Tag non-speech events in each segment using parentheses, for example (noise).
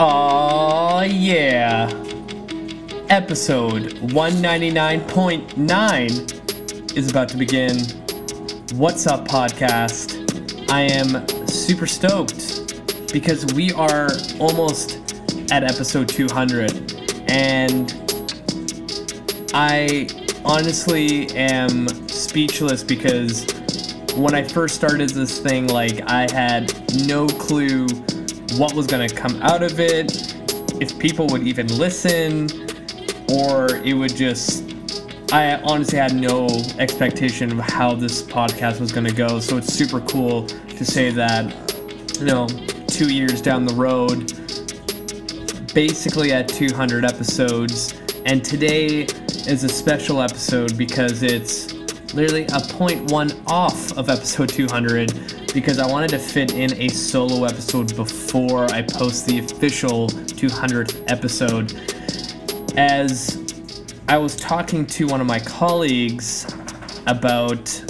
Oh yeah. Episode 199.9 is about to begin. What's up, podcast? I am super stoked because we are almost at episode 200 and I honestly am speechless because when I first started this thing, like, I had no clue what was going to come out of it, if people would even listen, or it would just. I honestly had no expectation of how this podcast was going to go, so it's super cool to say that, you know, two years down the road, basically at 200 episodes, and today is a special episode because it's literally a one off of episode 200 because I wanted to fit in a solo episode before I post the official 200th episode. As I was talking to one of my colleagues about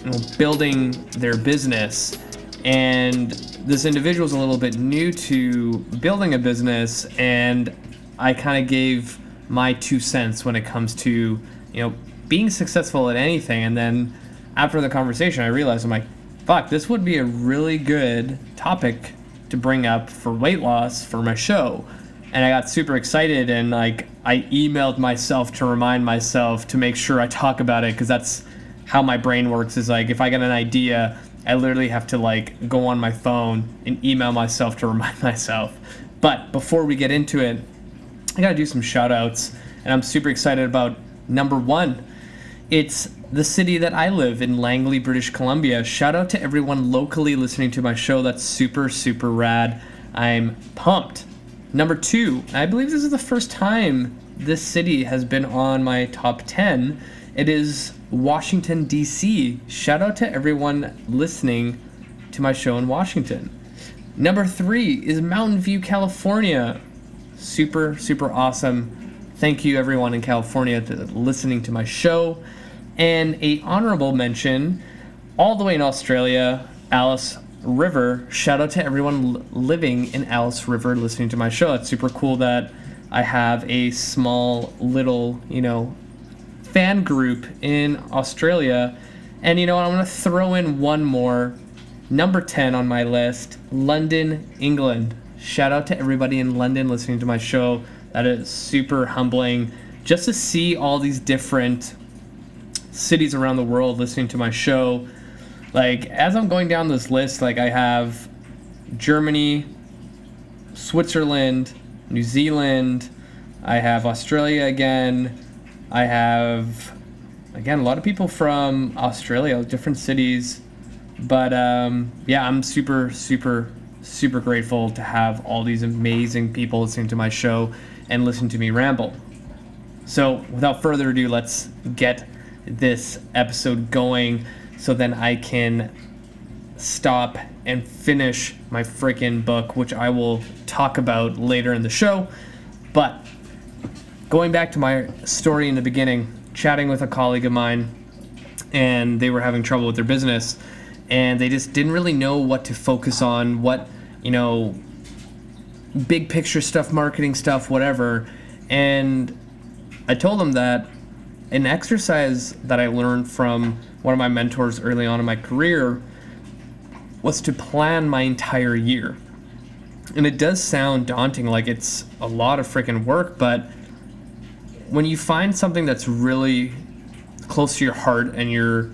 you know, building their business, and this individual is a little bit new to building a business, and I kind of gave my two cents when it comes to you know being successful at anything. And then after the conversation, I realized I'm like, fuck, this would be a really good topic to bring up for weight loss for my show. And I got super excited and like I emailed myself to remind myself to make sure I talk about it because that's how my brain works is like if I get an idea, I literally have to like go on my phone and email myself to (laughs) remind myself. But before we get into it, I gotta do some shout outs and I'm super excited about number one it's the city that I live in, Langley, British Columbia. Shout out to everyone locally listening to my show. That's super, super rad. I'm pumped. Number two, I believe this is the first time this city has been on my top 10. It is Washington, D.C. Shout out to everyone listening to my show in Washington. Number three is Mountain View, California. Super, super awesome. Thank you, everyone in California, to listening to my show. And a honorable mention, all the way in Australia, Alice River. Shout out to everyone living in Alice River listening to my show. It's super cool that I have a small little, you know, fan group in Australia. And you know what? I'm going to throw in one more. Number 10 on my list London, England. Shout out to everybody in London listening to my show. That is super humbling just to see all these different cities around the world listening to my show. Like as I'm going down this list, like I have Germany, Switzerland, New Zealand, I have Australia again. I have again a lot of people from Australia, different cities. But um, yeah, I'm super, super, super grateful to have all these amazing people listening to my show and listen to me ramble. So, without further ado, let's get this episode going so then I can stop and finish my freaking book, which I will talk about later in the show. But going back to my story in the beginning, chatting with a colleague of mine, and they were having trouble with their business, and they just didn't really know what to focus on, what, you know, big picture stuff, marketing stuff, whatever. And I told them that an exercise that I learned from one of my mentors early on in my career was to plan my entire year. And it does sound daunting, like it's a lot of freaking work, but when you find something that's really close to your heart and you're,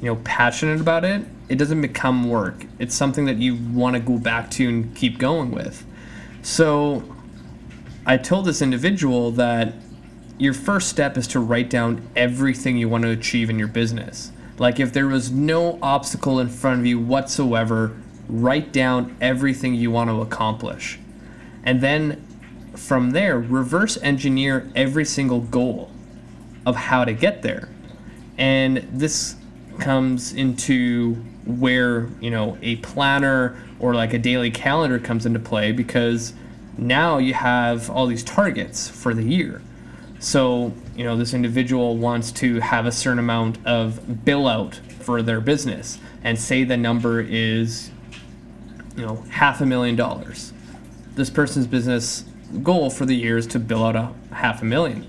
you know, passionate about it, it doesn't become work. It's something that you want to go back to and keep going with. So I told this individual that your first step is to write down everything you want to achieve in your business. Like if there was no obstacle in front of you whatsoever, write down everything you want to accomplish. And then from there, reverse engineer every single goal of how to get there. And this comes into where, you know, a planner or like a daily calendar comes into play because now you have all these targets for the year. So, you know, this individual wants to have a certain amount of bill out for their business and say the number is, you know, half a million dollars. this person's business goal for the year is to bill out a half a million.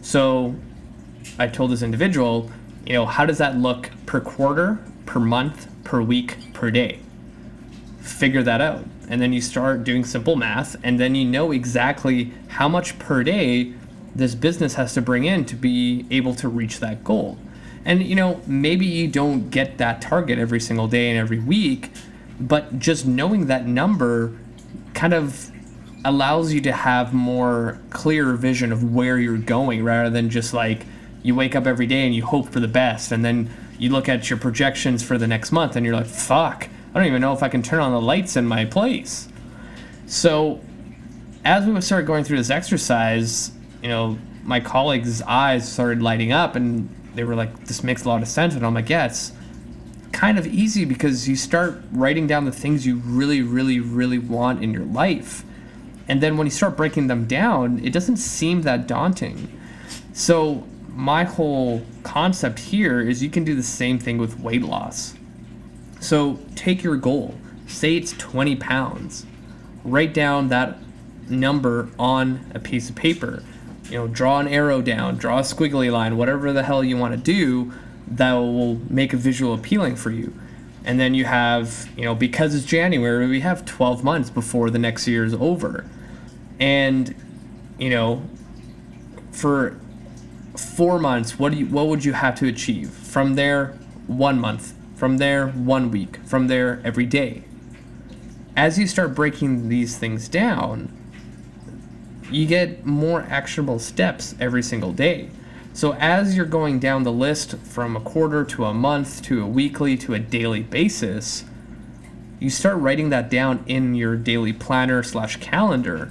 So I told this individual, you know, how does that look per quarter, per month, per week, per day? Figure that out. And then you start doing simple math, and then you know exactly how much per day this business has to bring in to be able to reach that goal. And you know, maybe you don't get that target every single day and every week, but just knowing that number kind of allows you to have more clear vision of where you're going rather than just like you wake up every day and you hope for the best and then you look at your projections for the next month and you're like fuck i don't even know if i can turn on the lights in my place so as we started going through this exercise you know my colleagues eyes started lighting up and they were like this makes a lot of sense and i'm like yeah it's kind of easy because you start writing down the things you really really really want in your life and then when you start breaking them down, it doesn't seem that daunting. So, my whole concept here is you can do the same thing with weight loss. So, take your goal, say it's 20 pounds, write down that number on a piece of paper. You know, draw an arrow down, draw a squiggly line, whatever the hell you want to do that will make a visual appealing for you. And then you have you know because it's january we have 12 months before the next year is over. And you know for four months what do you what would you have to achieve? From there one month. From there one week. From there every day. As you start breaking these things down you get more actionable steps every single day so as you're going down the list from a quarter to a month to a weekly to a daily basis, you start writing that down in your daily planner slash calendar,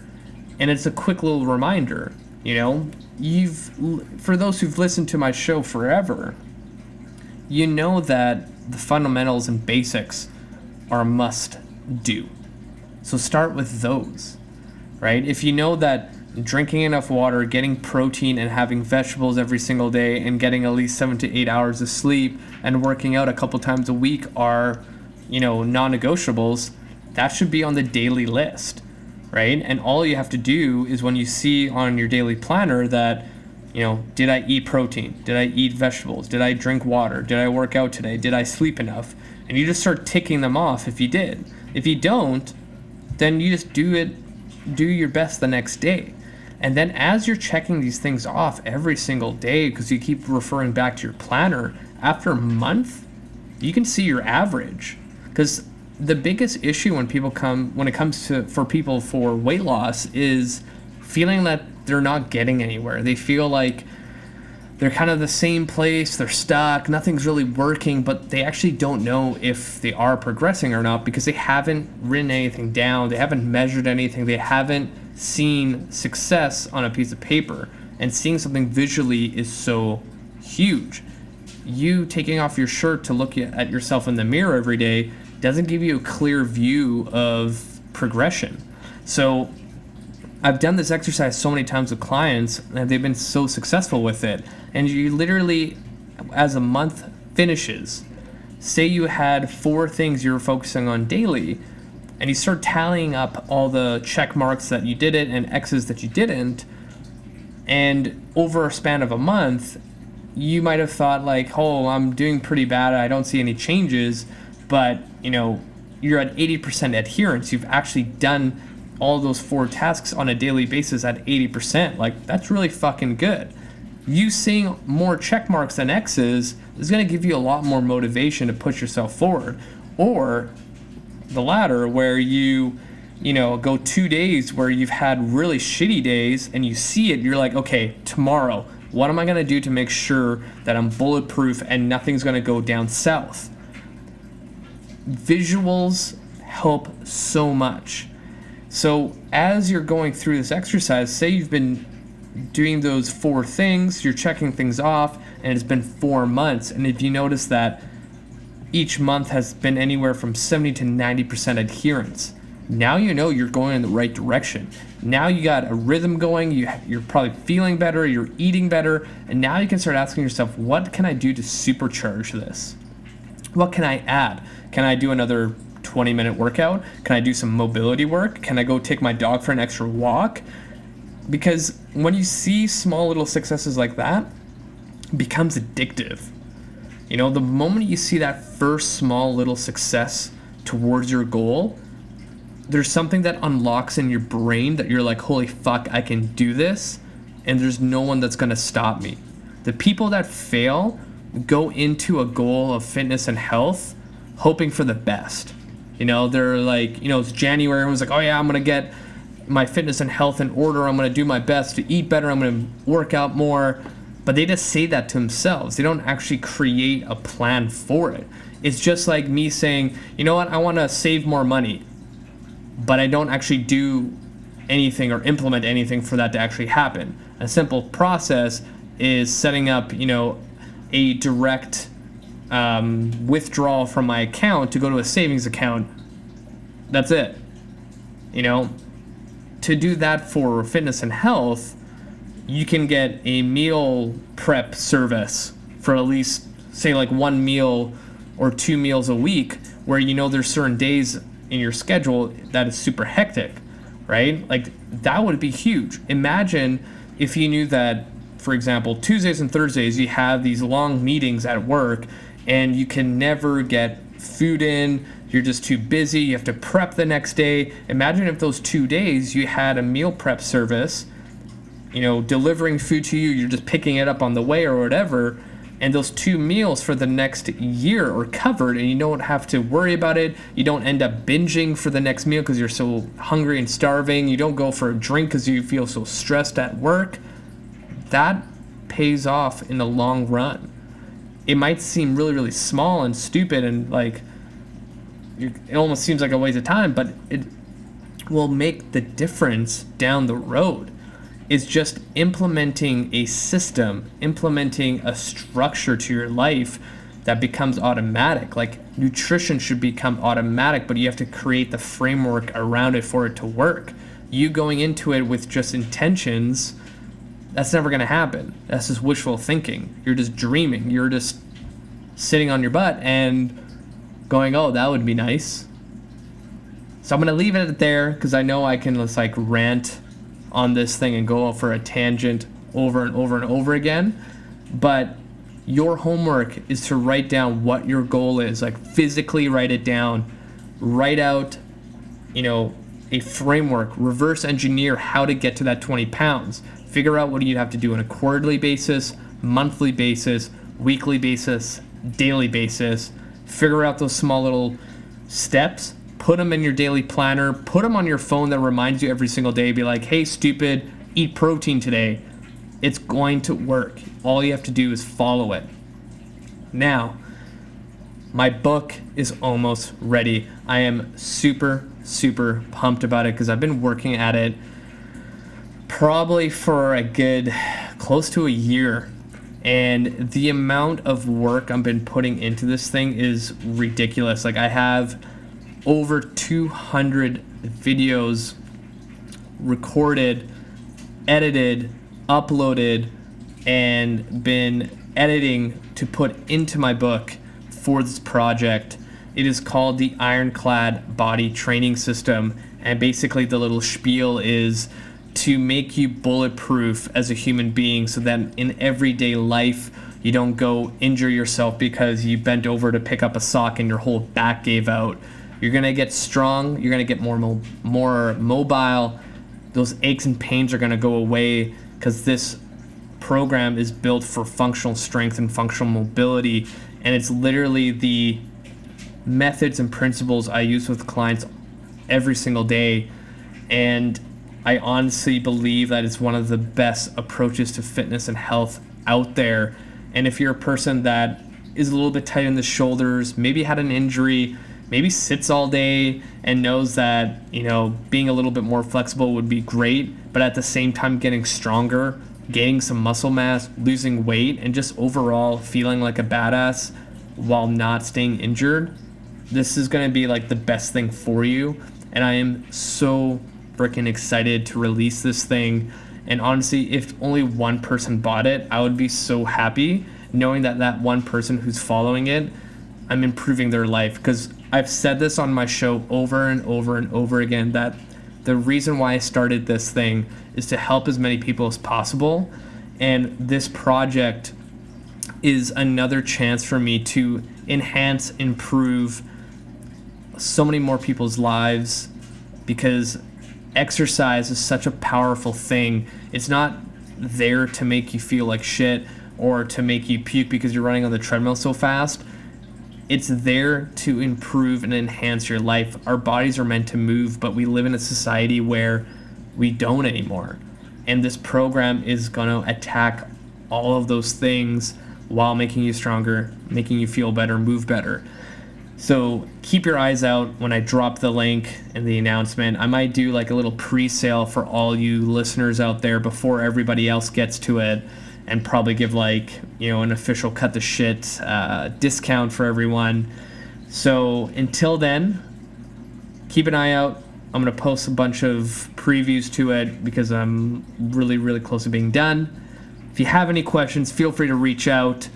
and it's a quick little reminder. You know, you've for those who've listened to my show forever, you know that the fundamentals and basics are a must do. So start with those, right? If you know that drinking enough water, getting protein, and having vegetables every single day, and getting at least seven to eight hours of sleep, and working out a couple times a week are, you know, non negotiables, that should be on the daily list, right? And all you have to do is when you see on your daily planner that, you know, did I eat protein? Did I eat vegetables? Did I drink water? Did I work out today? Did I sleep enough? And you just start ticking them off if you did. If you don't, then you just do it, do your best the next day. And then as you're checking these things off every single day, because you keep referring back to your planner, after a month, you can see your average. Because the biggest issue when people come, when it comes to for people for weight loss, is feeling that they're not getting anywhere. They feel like they're kind of the same place, they're stuck, nothing's really working, but they actually don't know if they are progressing or not because they haven't written anything down, they haven't measured anything, they haven't seen success on a piece of paper and seeing something visually is so huge. You taking off your shirt to look at yourself in the mirror every day doesn't give you a clear view of progression. So I've done this exercise so many times with clients and they've been so successful with it. And you literally, as a month finishes, say you had four things you were focusing on daily, and you start tallying up all the check marks that you did it and X's that you didn't, and over a span of a month, you might have thought like, oh, I'm doing pretty bad. I don't see any changes, but you know, you're at 80% adherence. You've actually done all those four tasks on a daily basis at 80%. Like that's really fucking good. You seeing more check marks than X's is going to give you a lot more motivation to push yourself forward. Or the latter where you you know go two days where you've had really shitty days and you see it you're like okay tomorrow what am i going to do to make sure that i'm bulletproof and nothing's going to go down south visuals help so much so as you're going through this exercise say you've been doing those four things you're checking things off and it's been four months and if you notice that each month has been anywhere from 70 to 90% adherence. Now you know you're going in the right direction. Now you got a rhythm going, you, you're probably feeling better, you're eating better, and now you can start asking yourself, what can I do to supercharge this? What can I add? Can I do another 20 minute workout? Can I do some mobility work? Can I go take my dog for an extra walk? Because when you see small little successes like that, becomes addictive. You know, the moment you see that first small little success towards your goal, there's something that unlocks in your brain that you're like, holy fuck, I can do this, and there's no one that's gonna stop me. The people that fail go into a goal of fitness and health hoping for the best. You know, they're like, you know, it's January, everyone's like, oh yeah, I'm gonna get my fitness and health in order, I'm gonna do my best to eat better, I'm gonna work out more. But they just say that to themselves. They don't actually create a plan for it. It's just like me saying, you know what, I wanna save more money but I don't actually do anything or implement anything for that to actually happen. A simple process is setting up, you know, a direct um, withdrawal from my account to go to a savings account. That's it. You know, to do that for fitness and health, you can get a meal prep service for at least, say, like one meal or two meals a week, where you know there's certain days in your schedule that is super hectic, right? Like that would be huge. Imagine if you knew that, for example, Tuesdays and Thursdays you have these long meetings at work and you can never get food in, you're just too busy, you have to prep the next day. Imagine if those two days you had a meal prep service, you know, delivering food to you, you're just picking it up on the way or whatever and those two meals for the next year are covered and you don't have to worry about it. You don't end up binging for the next meal because you're so hungry and starving. You don't go for a drink because you feel so stressed at work. That pays off in the long run it might seem really really small and stupid and like it almost seems like a waste of time but it will make the difference down the road is just implementing a system, implementing a structure to your life that becomes automatic. Like nutrition should become automatic, but you have to create the framework around it for it to work. You going into it with just intentions, that's never going to happen. That's just wishful thinking. You're just dreaming. You're just sitting on your butt and going, "Oh, that would be nice." So I'm going to leave it there because I know I can just like rant on this thing and go for a tangent over and over and over again. But your homework is to write down what your goal is, like physically write it down, write out, you know, a framework, reverse engineer how to get to that 20 pounds. Figure out what you have to do on a quarterly basis, monthly basis, weekly basis, daily basis. Figure out those small little steps put them in your daily planner, put them on your phone that reminds you every single day. Be like, hey, stupid, eat protein today. It's going to work. All you have to do is follow it. Now, my book is almost ready. I am super, super pumped about it because I've been working at it probably for a good close to a year. And the amount of work I've been putting into this thing is ridiculous. Like, I have over 200 videos recorded, edited, uploaded, and been editing to put into my book for this project. It is called the Ironclad Body Training System, and basically, the little spiel is to make you bulletproof as a human being so that in everyday life, you don't go injure yourself because you bent over to pick up a sock and your whole back gave out you're gonna get strong. You're gonna get more mo- more mobile. Those aches and pains are gonna go away because this program is built for functional strength and functional mobility, and it's literally the methods and principles I use with clients every single day. And I honestly believe that it's one of the best approaches to fitness and health out there. And if you're a person that is a little bit tight in the shoulders, maybe had an injury, maybe sits all day and knows that, you know, being a little bit more flexible would be great, but at the same time getting stronger, gaining some muscle mass, losing weight, and just overall feeling like a badass while not staying injured, this is going to be like the best thing for you. And I am so freaking excited to release this thing. And honestly, if only one person bought it, I would be so happy knowing that that one person who's following it, I'm improving their life because I've said this on my show over and over and over again that the reason why I started this thing is to help as many people as possible. And this project is another chance for me to enhance, improve so many more people's lives because exercise is such a powerful thing. It's not there to make you feel like shit or to make you puke because you're running on the treadmill so fast. It's there to improve and enhance your life. Our bodies are meant to move, but we live in a society where we don't anymore. And this program is going to attack all of those things while making you stronger, making you feel better, move better. So keep your eyes out when I drop the link and the announcement. I might do like a little pre sale for all you listeners out there before everybody else gets to it and probably give like, you know, an official cut the shit uh, discount for everyone. So until then, keep an eye out. I'm to post a bunch of previews to it because I'm really, really close to being done. If you have any questions, feel free to reach out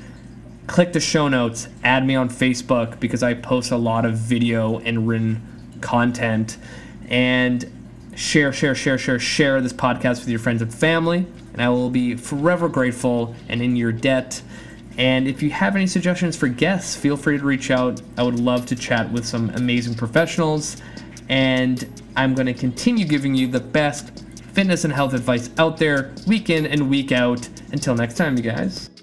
click the show notes, add me on Facebook because I post a lot of video and written content, and share, share, share, share, share this podcast with your friends and family. And I will be forever grateful and in your debt. And if you have any suggestions for guests, feel free to reach out. I would love to chat with some amazing professionals. And I'm going to continue giving you the best fitness and health advice out there, week in and week out. Until next time, you guys.